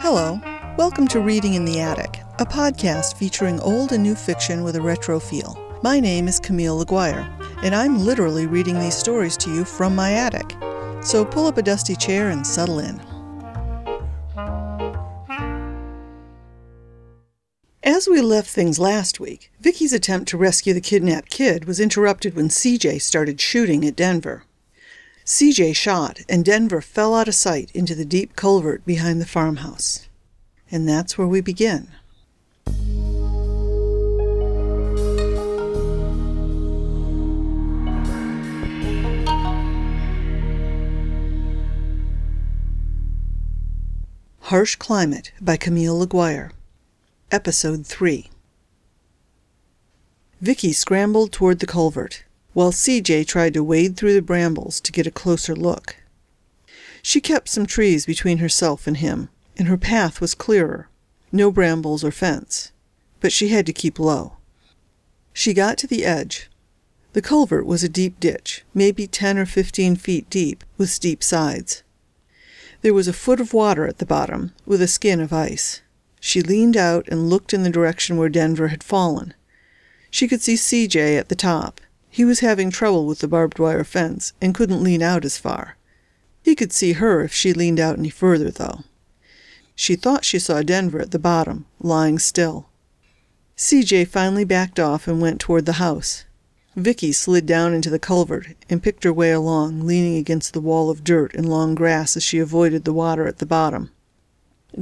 Hello. Welcome to Reading in the Attic, a podcast featuring old and new fiction with a retro feel. My name is Camille Laguire, and I'm literally reading these stories to you from my attic. So pull up a dusty chair and settle in. As we left things last week, Vicky's attempt to rescue the kidnapped kid was interrupted when CJ started shooting at Denver. CJ shot, and Denver fell out of sight into the deep culvert behind the farmhouse. And that's where we begin. Harsh Climate by Camille Laguire. Episode 3 Vicky scrambled toward the culvert, while CJ tried to wade through the brambles to get a closer look. She kept some trees between herself and him, and her path was clearer, no brambles or fence, but she had to keep low. She got to the edge. The culvert was a deep ditch, maybe ten or fifteen feet deep, with steep sides. There was a foot of water at the bottom, with a skin of ice. She leaned out and looked in the direction where Denver had fallen. She could see CJ at the top. He was having trouble with the barbed wire fence and couldn't lean out as far. He could see her if she leaned out any further, though. She thought she saw Denver at the bottom, lying still. CJ finally backed off and went toward the house. Vicky slid down into the culvert and picked her way along, leaning against the wall of dirt and long grass as she avoided the water at the bottom.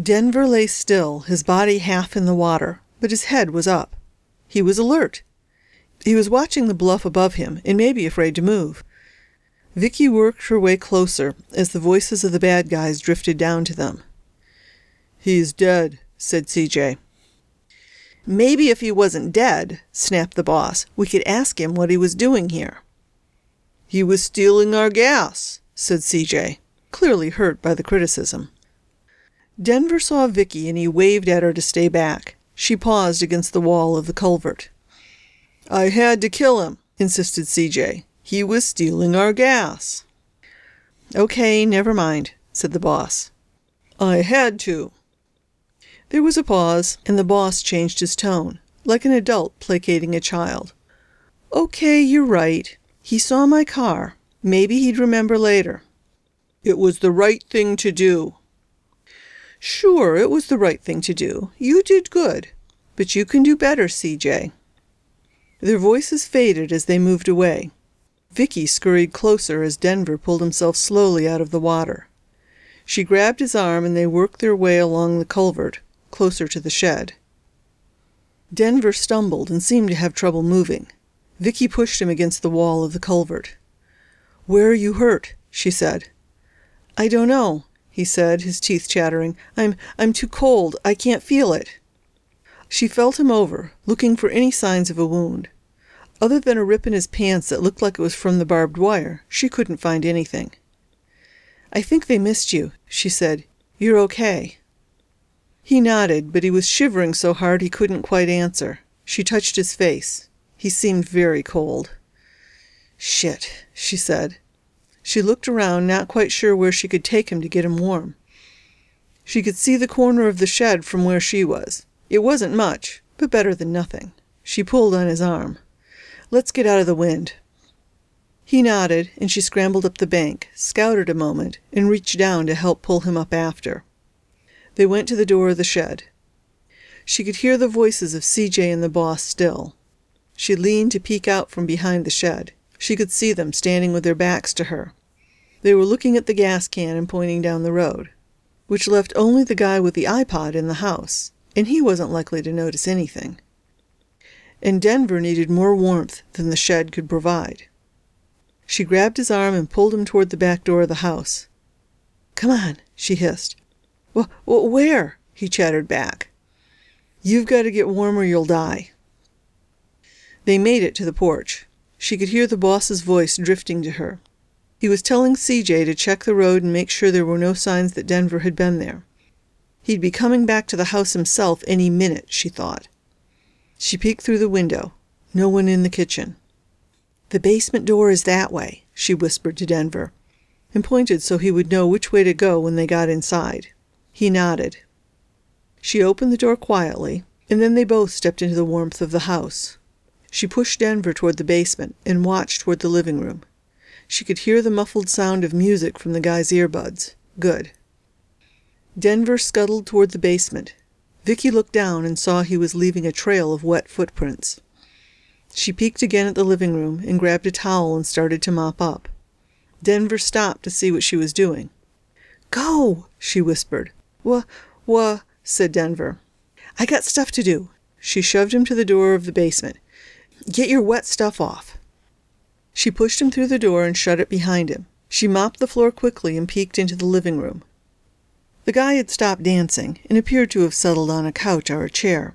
Denver lay still, his body half in the water, but his head was up. He was alert. He was watching the bluff above him and maybe afraid to move. Vicky worked her way closer as the voices of the bad guys drifted down to them. He's dead, said CJ. Maybe if he wasn't dead, snapped the boss, we could ask him what he was doing here. He was stealing our gas, said CJ, clearly hurt by the criticism. Denver saw Vicky and he waved at her to stay back. She paused against the wall of the culvert. I had to kill him, insisted CJ. He was stealing our gas. Okay, never mind, said the boss. I had to, there was a pause, and the boss changed his tone, like an adult placating a child. Okay, you're right. He saw my car. Maybe he'd remember later. It was the right thing to do. Sure, it was the right thing to do. You did good. But you can do better, CJ. Their voices faded as they moved away. Vicky scurried closer as Denver pulled himself slowly out of the water. She grabbed his arm and they worked their way along the culvert, closer to the shed. Denver stumbled and seemed to have trouble moving. Vicky pushed him against the wall of the culvert. Where are you hurt? she said. I don't know, he said, his teeth chattering. I'm I'm too cold. I can't feel it. She felt him over, looking for any signs of a wound. Other than a rip in his pants that looked like it was from the barbed wire, she couldn't find anything. I think they missed you, she said. You're okay. He nodded, but he was shivering so hard he couldn't quite answer. She touched his face. He seemed very cold. Shit, she said. She looked around, not quite sure where she could take him to get him warm. She could see the corner of the shed from where she was. It wasn't much, but better than nothing. She pulled on his arm. Let's get out of the wind. He nodded, and she scrambled up the bank, scouted a moment, and reached down to help pull him up after. They went to the door of the shed. She could hear the voices of CJ and the boss still. She leaned to peek out from behind the shed. She could see them standing with their backs to her. They were looking at the gas can and pointing down the road, which left only the guy with the iPod in the house, and he wasn't likely to notice anything. And Denver needed more warmth than the shed could provide. She grabbed his arm and pulled him toward the back door of the house. Come on, she hissed. Well, where? he chattered back. You've got to get warm or you'll die. They made it to the porch. She could hear the boss's voice drifting to her. He was telling CJ to check the road and make sure there were no signs that Denver had been there. He'd be coming back to the house himself any minute, she thought. She peeked through the window. No one in the kitchen. The basement door is that way, she whispered to Denver, and pointed so he would know which way to go when they got inside. He nodded. She opened the door quietly, and then they both stepped into the warmth of the house. She pushed Denver toward the basement and watched toward the living room. She could hear the muffled sound of music from the guy's earbuds. Good. Denver scuttled toward the basement. Vicky looked down and saw he was leaving a trail of wet footprints. She peeked again at the living room and grabbed a towel and started to mop up. Denver stopped to see what she was doing. Go, she whispered. Wha, wha, said Denver. I got stuff to do. She shoved him to the door of the basement. Get your wet stuff off. She pushed him through the door and shut it behind him. She mopped the floor quickly and peeked into the living room. The guy had stopped dancing and appeared to have settled on a couch or a chair.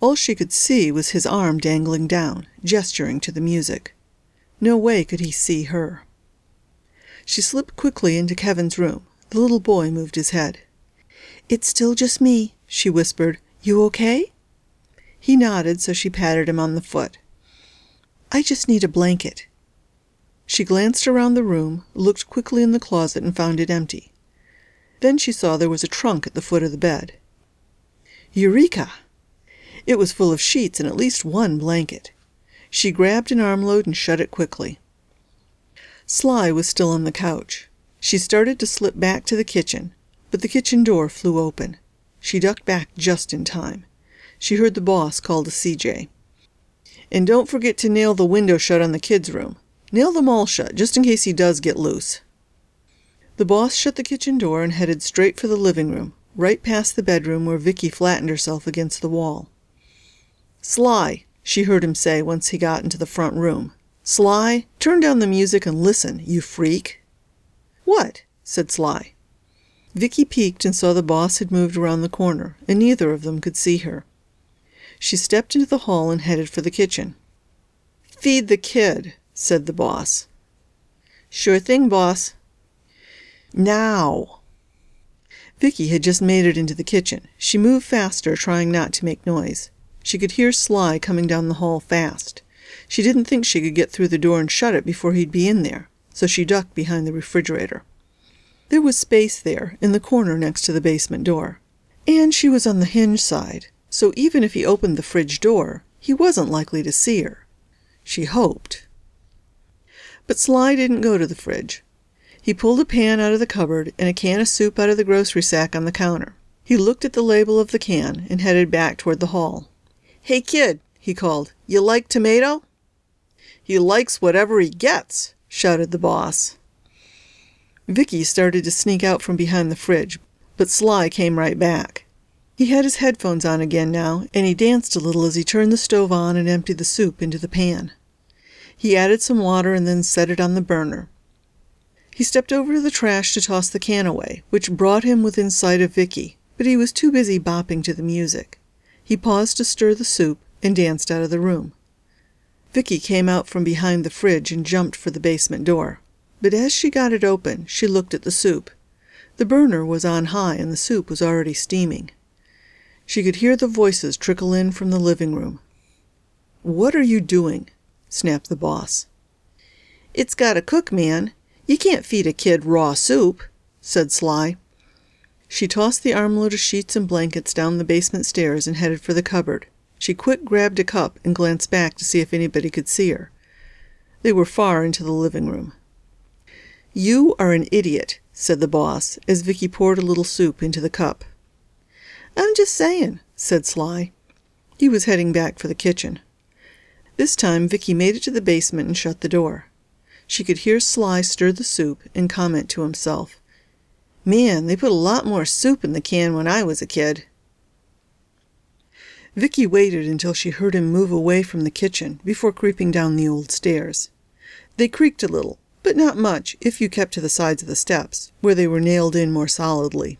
All she could see was his arm dangling down, gesturing to the music. No way could he see her. She slipped quickly into Kevin's room. The little boy moved his head. It's still just me, she whispered. You okay? He nodded, so she patted him on the foot. I just need a blanket. She glanced around the room, looked quickly in the closet, and found it empty. Then she saw there was a trunk at the foot of the bed. Eureka! It was full of sheets and at least one blanket. She grabbed an armload and shut it quickly. Sly was still on the couch. She started to slip back to the kitchen, but the kitchen door flew open. She ducked back just in time. She heard the boss call to CJ. And don't forget to nail the window shut on the kids' room. Nail them all shut, just in case he does get loose. The boss shut the kitchen door and headed straight for the living room, right past the bedroom where Vicky flattened herself against the wall. Sly, she heard him say once he got into the front room. Sly, turn down the music and listen, you freak. What? said Sly. Vicky peeked and saw the boss had moved around the corner, and neither of them could see her. She stepped into the hall and headed for the kitchen. Feed the kid, said the boss. Sure thing, boss, now! Vicky had just made it into the kitchen. She moved faster, trying not to make noise. She could hear Sly coming down the hall fast. She didn't think she could get through the door and shut it before he'd be in there, so she ducked behind the refrigerator. There was space there, in the corner next to the basement door. And she was on the hinge side, so even if he opened the fridge door, he wasn't likely to see her. She hoped. But Sly didn't go to the fridge. He pulled a pan out of the cupboard and a can of soup out of the grocery sack on the counter. He looked at the label of the can and headed back toward the hall. Hey, kid, he called, you like tomato? He likes whatever he gets, shouted the boss. Vicky started to sneak out from behind the fridge, but Sly came right back. He had his headphones on again now, and he danced a little as he turned the stove on and emptied the soup into the pan. He added some water and then set it on the burner. He stepped over to the trash to toss the can away, which brought him within sight of Vicky, but he was too busy bopping to the music. He paused to stir the soup and danced out of the room. Vicky came out from behind the fridge and jumped for the basement door. But as she got it open, she looked at the soup. The burner was on high and the soup was already steaming. She could hear the voices trickle in from the living room. What are you doing? snapped the boss. It's got to cook, man. You can't feed a kid raw soup, said Sly. She tossed the armload of sheets and blankets down the basement stairs and headed for the cupboard. She quick grabbed a cup and glanced back to see if anybody could see her. They were far into the living room. You are an idiot, said the boss, as Vicky poured a little soup into the cup. I'm just saying, said Sly. He was heading back for the kitchen. This time Vicky made it to the basement and shut the door. She could hear Sly stir the soup and comment to himself, Man, they put a lot more soup in the can when I was a kid. Vicky waited until she heard him move away from the kitchen before creeping down the old stairs. They creaked a little, but not much if you kept to the sides of the steps, where they were nailed in more solidly.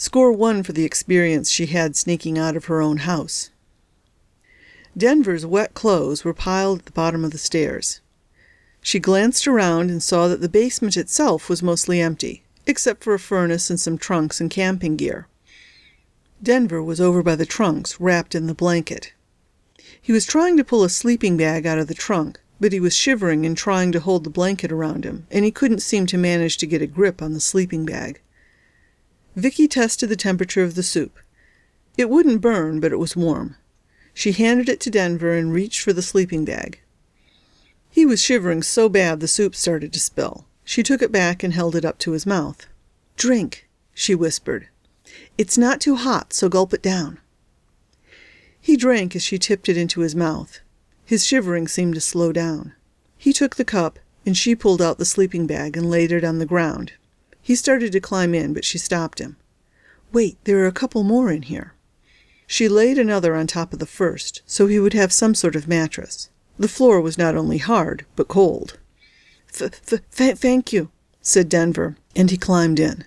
Score one for the experience she had sneaking out of her own house. Denver's wet clothes were piled at the bottom of the stairs. She glanced around and saw that the basement itself was mostly empty, except for a furnace and some trunks and camping gear. Denver was over by the trunks, wrapped in the blanket. He was trying to pull a sleeping bag out of the trunk, but he was shivering and trying to hold the blanket around him, and he couldn't seem to manage to get a grip on the sleeping bag. Vicky tested the temperature of the soup. It wouldn't burn, but it was warm. She handed it to Denver and reached for the sleeping bag. He was shivering so bad the soup started to spill. She took it back and held it up to his mouth. Drink, she whispered. It's not too hot, so gulp it down. He drank as she tipped it into his mouth. His shivering seemed to slow down. He took the cup, and she pulled out the sleeping bag and laid it on the ground. He started to climb in, but she stopped him. Wait, there are a couple more in here. She laid another on top of the first, so he would have some sort of mattress. The floor was not only hard, but cold. "Thank you," said Denver, and he climbed in.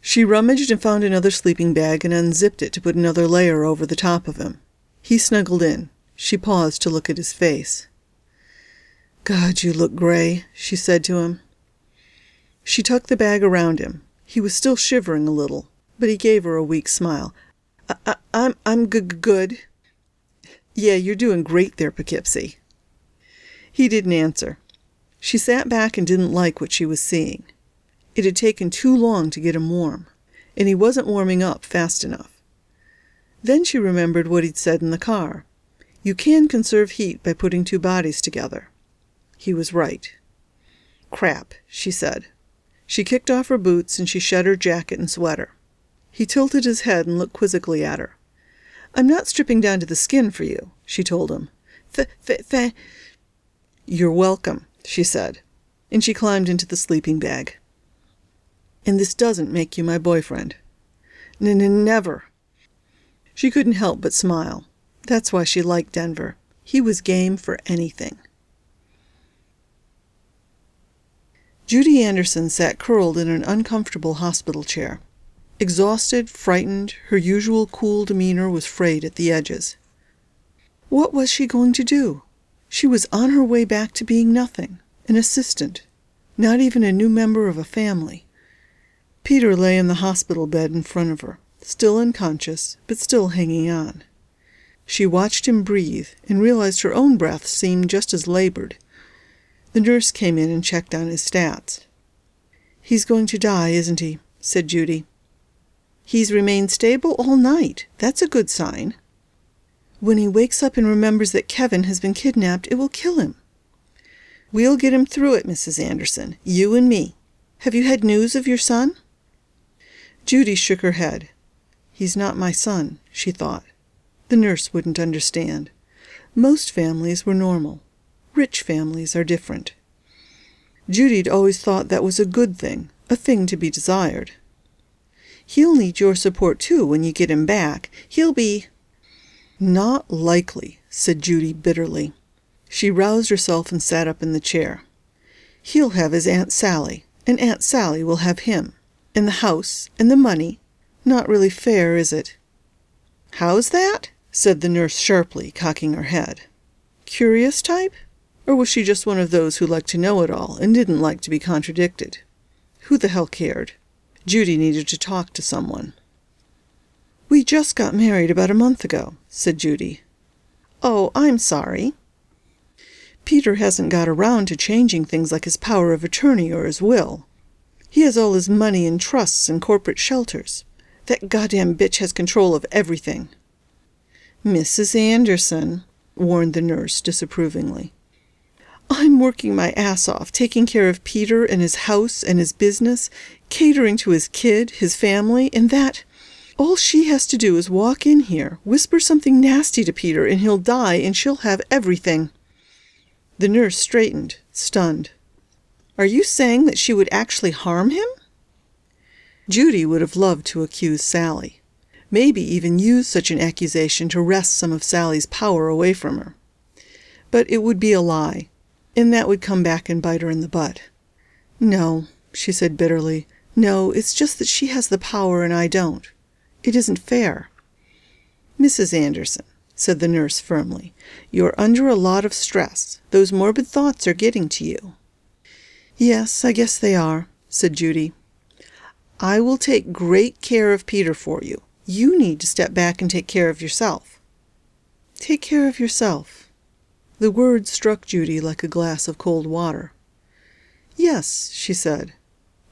She rummaged and found another sleeping bag and unzipped it to put another layer over the top of him. He snuggled in. She paused to look at his face. God, you look gray, she said to him. She tucked the bag around him. He was still shivering a little, but he gave her a weak smile. I, I'm I'm g- good. Yeah, you're doing great there, Poughkeepsie. He didn't answer. She sat back and didn't like what she was seeing. It had taken too long to get him warm, and he wasn't warming up fast enough. Then she remembered what he'd said in the car. You can conserve heat by putting two bodies together. He was right. Crap, she said. She kicked off her boots and she shed her jacket and sweater. He tilted his head and looked quizzically at her. I'm not stripping down to the skin for you, she told him. Th, th, th. You're welcome, she said, and she climbed into the sleeping bag. And this doesn't make you my boyfriend. N n never. She couldn't help but smile. That's why she liked Denver. He was game for anything. Judy Anderson sat curled in an uncomfortable hospital chair. Exhausted, frightened, her usual cool demeanor was frayed at the edges. What was she going to do? She was on her way back to being nothing, an assistant, not even a new member of a family. Peter lay in the hospital bed in front of her, still unconscious, but still hanging on. She watched him breathe and realized her own breath seemed just as labored. The nurse came in and checked on his stats. He's going to die, isn't he? said Judy. He's remained stable all night. That's a good sign. When he wakes up and remembers that Kevin has been kidnapped, it will kill him. We'll get him through it, Mrs. Anderson. You and me. Have you had news of your son? Judy shook her head. He's not my son, she thought. The nurse wouldn't understand. Most families were normal. Rich families are different. Judy'd always thought that was a good thing, a thing to be desired. He'll need your support too when you get him back. He'll be. Not likely, said Judy bitterly. She roused herself and sat up in the chair. He'll have his Aunt Sally, and Aunt Sally will have him and the house, and the money. Not really fair, is it? How's that? said the nurse sharply, cocking her head. Curious type? Or was she just one of those who liked to know it all and didn't like to be contradicted? Who the hell cared? Judy needed to talk to someone. We just got married about a month ago, said Judy. Oh, I'm sorry. Peter hasn't got around to changing things like his power of attorney or his will. He has all his money in trusts and corporate shelters. That goddamn bitch has control of everything. Mrs. Anderson, warned the nurse disapprovingly. I'm working my ass off, taking care of Peter and his house and his business, catering to his kid, his family, and that. All she has to do is walk in here, whisper something nasty to Peter, and he'll die, and she'll have everything. The nurse straightened, stunned. Are you saying that she would actually harm him? Judy would have loved to accuse Sally, maybe even use such an accusation to wrest some of Sally's power away from her. But it would be a lie, and that would come back and bite her in the butt. No, she said bitterly. No, it's just that she has the power and I don't. It isn't fair. Mrs. Anderson, said the nurse firmly, you're under a lot of stress. Those morbid thoughts are getting to you. Yes, I guess they are, said Judy. I will take great care of Peter for you. You need to step back and take care of yourself. Take care of yourself. The words struck Judy like a glass of cold water. Yes, she said.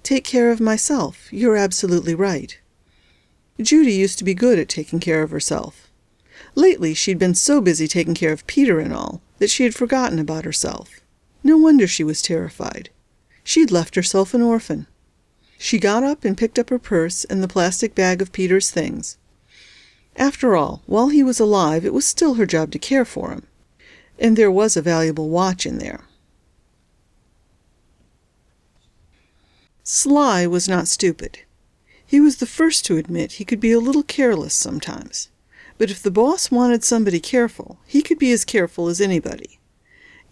Take care of myself. You're absolutely right. Judy used to be good at taking care of herself. Lately she'd been so busy taking care of Peter and all that she had forgotten about herself. No wonder she was terrified. She'd left herself an orphan. She got up and picked up her purse and the plastic bag of Peter's things. After all, while he was alive, it was still her job to care for him. And there was a valuable watch in there. Sly was not stupid. He was the first to admit he could be a little careless sometimes. But if the boss wanted somebody careful, he could be as careful as anybody.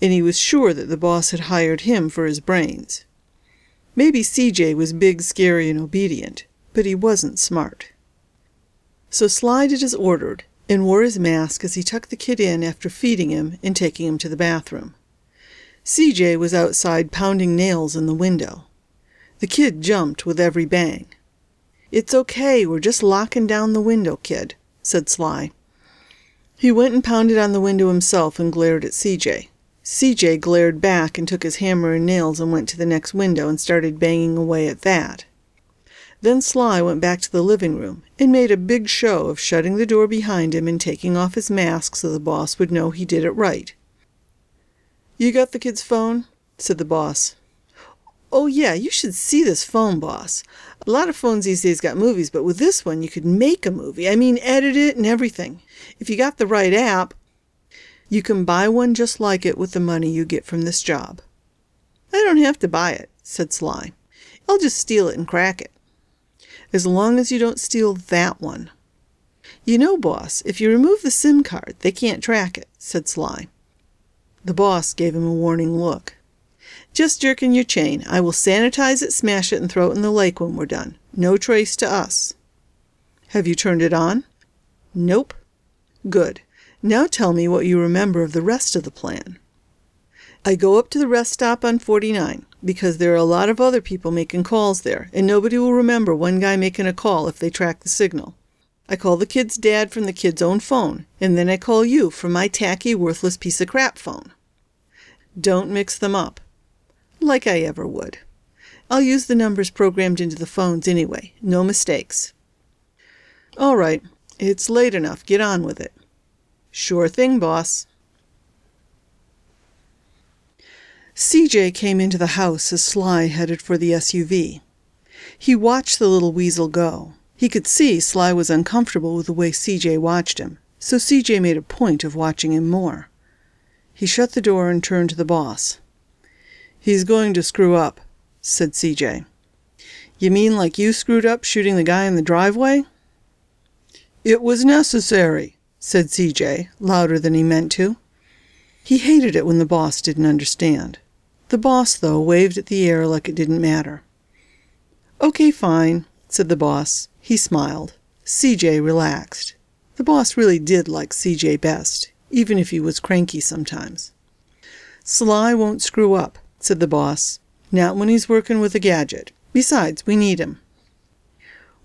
And he was sure that the boss had hired him for his brains. Maybe CJ was big, scary, and obedient, but he wasn't smart. So Sly did as ordered and wore his mask as he tucked the kid in after feeding him and taking him to the bathroom. CJ was outside pounding nails in the window. The kid jumped with every bang. It's okay, we're just locking down the window, kid, said Sly. He went and pounded on the window himself and glared at CJ. CJ glared back and took his hammer and nails and went to the next window and started banging away at that. Then Sly went back to the living room and made a big show of shutting the door behind him and taking off his mask so the boss would know he did it right. You got the kid's phone? said the boss. Oh, yeah, you should see this phone, boss. A lot of phones these days got movies, but with this one, you could make a movie. I mean, edit it and everything. If you got the right app, you can buy one just like it with the money you get from this job. I don't have to buy it, said Sly. I'll just steal it and crack it. As long as you don't steal that one. You know, boss, if you remove the SIM card, they can't track it, said Sly. The boss gave him a warning look. Just jerking your chain. I will sanitize it, smash it, and throw it in the lake when we're done. No trace to us. Have you turned it on? Nope. Good. Now tell me what you remember of the rest of the plan. I go up to the rest stop on 49 because there are a lot of other people making calls there, and nobody will remember one guy making a call if they track the signal. I call the kid's dad from the kid's own phone, and then I call you from my tacky, worthless piece of crap phone. Don't mix them up. Like I ever would. I'll use the numbers programmed into the phones anyway. No mistakes. All right. It's late enough. Get on with it. Sure thing, boss. CJ came into the house as Sly headed for the SUV. He watched the little weasel go. He could see Sly was uncomfortable with the way CJ watched him, so CJ made a point of watching him more. He shut the door and turned to the boss. He's going to screw up, said CJ. You mean like you screwed up shooting the guy in the driveway? It was necessary, said CJ, louder than he meant to. He hated it when the boss didn't understand. The boss, though, waved at the air like it didn't matter. Okay, fine, said the boss. He smiled. CJ relaxed. The boss really did like CJ best, even if he was cranky sometimes. Sly won't screw up, said the boss. Not when he's working with a gadget. Besides, we need him.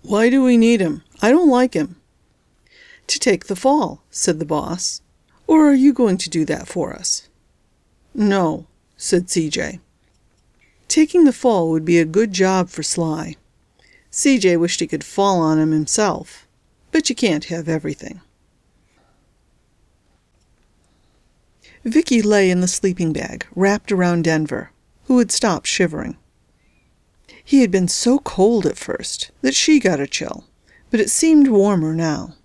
Why do we need him? I don't like him. To take the fall, said the boss. Or are you going to do that for us? No, said CJ. Taking the fall would be a good job for Sly. CJ wished he could fall on him himself, but you can't have everything. Vicky lay in the sleeping bag, wrapped around Denver, who had stopped shivering. He had been so cold at first that she got a chill, but it seemed warmer now.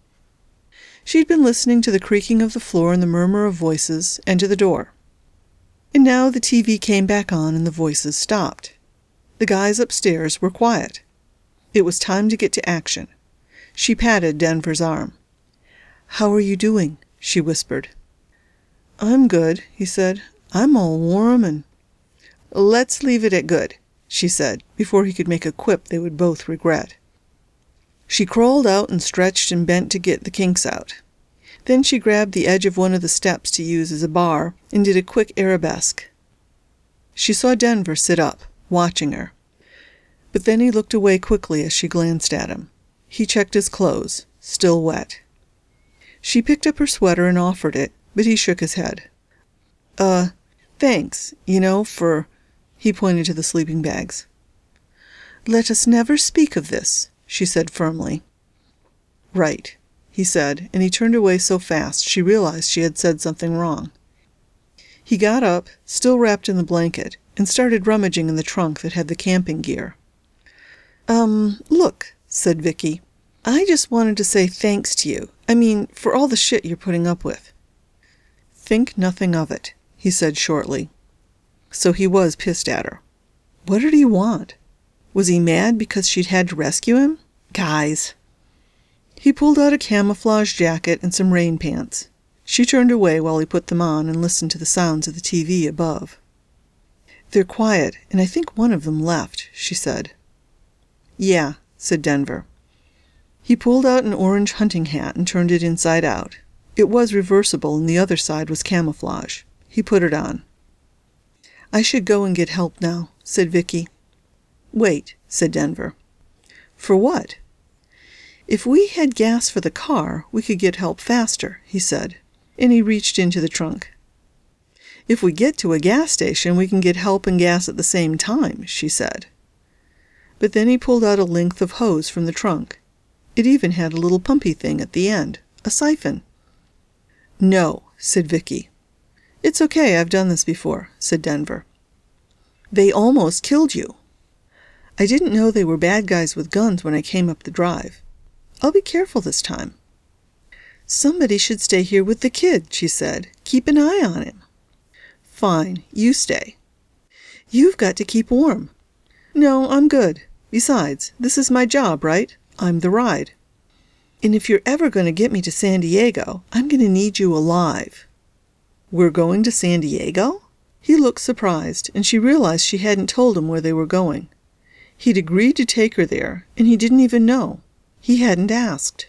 She had been listening to the creaking of the floor and the murmur of voices, and to the door. And now the TV came back on and the voices stopped. The guys upstairs were quiet. It was time to get to action. She patted Denver's arm. How are you doing? she whispered. I'm good, he said. I'm all warm and. Let's leave it at good, she said, before he could make a quip they would both regret. She crawled out and stretched and bent to get the kinks out. Then she grabbed the edge of one of the steps to use as a bar and did a quick arabesque. She saw Denver sit up, watching her. But then he looked away quickly as she glanced at him. He checked his clothes, still wet. She picked up her sweater and offered it, but he shook his head. Uh, thanks, you know, for. He pointed to the sleeping bags. Let us never speak of this, she said firmly. Right, he said, and he turned away so fast she realized she had said something wrong. He got up, still wrapped in the blanket, and started rummaging in the trunk that had the camping gear. Um, look, said Vicky. I just wanted to say thanks to you. I mean, for all the shit you're putting up with. Think nothing of it, he said shortly. So he was pissed at her. What did he want? Was he mad because she'd had to rescue him? Guys. He pulled out a camouflage jacket and some rain pants. She turned away while he put them on and listened to the sounds of the TV above. They're quiet, and I think one of them left, she said. Yeah, said Denver. He pulled out an orange hunting hat and turned it inside out. It was reversible, and the other side was camouflage. He put it on. I should go and get help now, said Vicky. Wait, said Denver. For what? If we had gas for the car, we could get help faster, he said, and he reached into the trunk. If we get to a gas station, we can get help and gas at the same time, she said. But then he pulled out a length of hose from the trunk. It even had a little pumpy thing at the end, a siphon. No, said Vicky. It's okay, I've done this before, said Denver. They almost killed you. I didn't know they were bad guys with guns when I came up the drive. I'll be careful this time. Somebody should stay here with the kid, she said. Keep an eye on him. Fine, you stay. You've got to keep warm. No, I'm good. Besides, this is my job, right? I'm the ride. And if you're ever going to get me to San Diego, I'm going to need you alive. We're going to San Diego? He looked surprised, and she realized she hadn't told him where they were going. He'd agreed to take her there, and he didn't even know. He hadn't asked.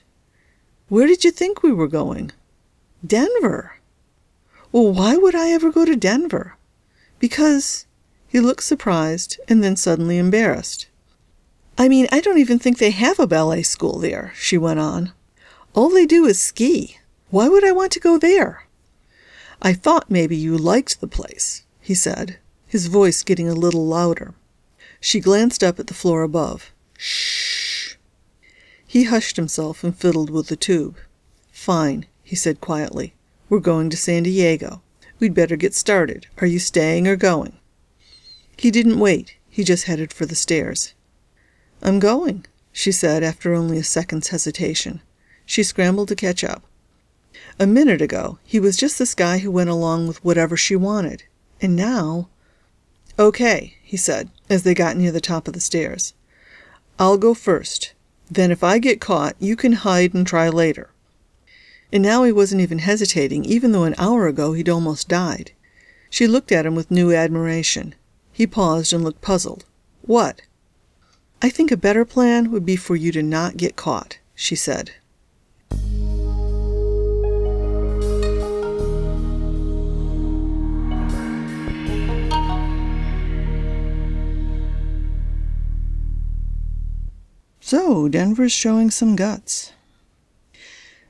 Where did you think we were going? Denver. Well, why would I ever go to Denver? Because. He looked surprised and then suddenly embarrassed. I mean, I don't even think they have a ballet school there, she went on. All they do is ski. Why would I want to go there? I thought maybe you liked the place, he said, his voice getting a little louder. She glanced up at the floor above. Shh. He hushed himself and fiddled with the tube. Fine, he said quietly. We're going to San Diego. We'd better get started. Are you staying or going? He didn't wait. He just headed for the stairs. I'm going, she said after only a second's hesitation. She scrambled to catch up. A minute ago, he was just this guy who went along with whatever she wanted. And now. Okay, he said, as they got near the top of the stairs. I'll go first. Then if I get caught, you can hide and try later. And now he wasn't even hesitating, even though an hour ago he'd almost died. She looked at him with new admiration. He paused and looked puzzled. What? I think a better plan would be for you to not get caught, she said. So, Denver's showing some guts.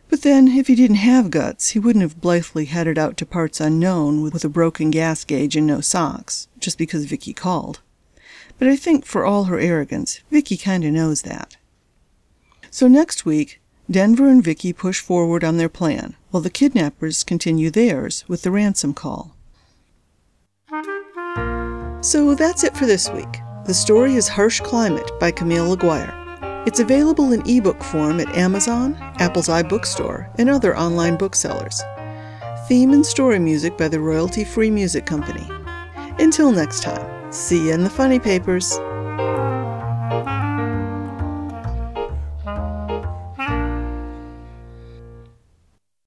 But then, if he didn't have guts, he wouldn't have blithely headed out to parts unknown with a broken gas gauge and no socks, just because Vicky called. But I think, for all her arrogance, Vicky kinda knows that. So next week, Denver and Vicky push forward on their plan, while the kidnappers continue theirs with the ransom call. So that's it for this week. The story is Harsh Climate by Camille Laguire. It's available in ebook form at Amazon, Apple's iBookstore, and other online booksellers. Theme and story music by the Royalty Free Music Company. Until next time, see you in the funny papers.